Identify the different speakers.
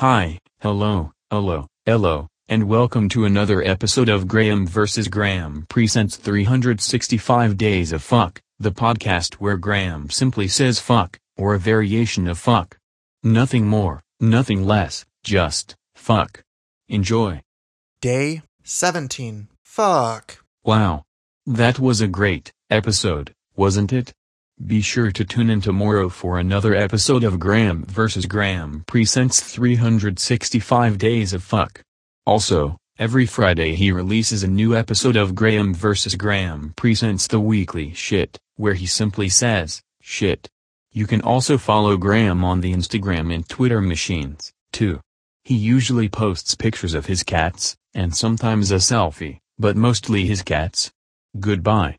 Speaker 1: Hi, hello, hello, hello, and welcome to another episode of Graeme vs. Graeme Presents 365 Days of Fuck, the podcast where Graeme simply says fuck, or a variation of fuck. Nothing more, nothing less, just fuck. Enjoy.
Speaker 2: Day 17. Fuck.
Speaker 1: Wow. That was a great episode, wasn't it? Be sure to tune in tomorrow for another episode of Graeme vs. Graeme Presents 365 Days of Fuck. Also, every Friday he releases a new episode of Graeme vs. Graeme Presents The Weekly Shit, where he simply says, shit. You can also follow Graeme on the Instagram and Twitter machines, too. He usually posts pictures of his cats, and sometimes a selfie, but mostly his cats. Goodbye.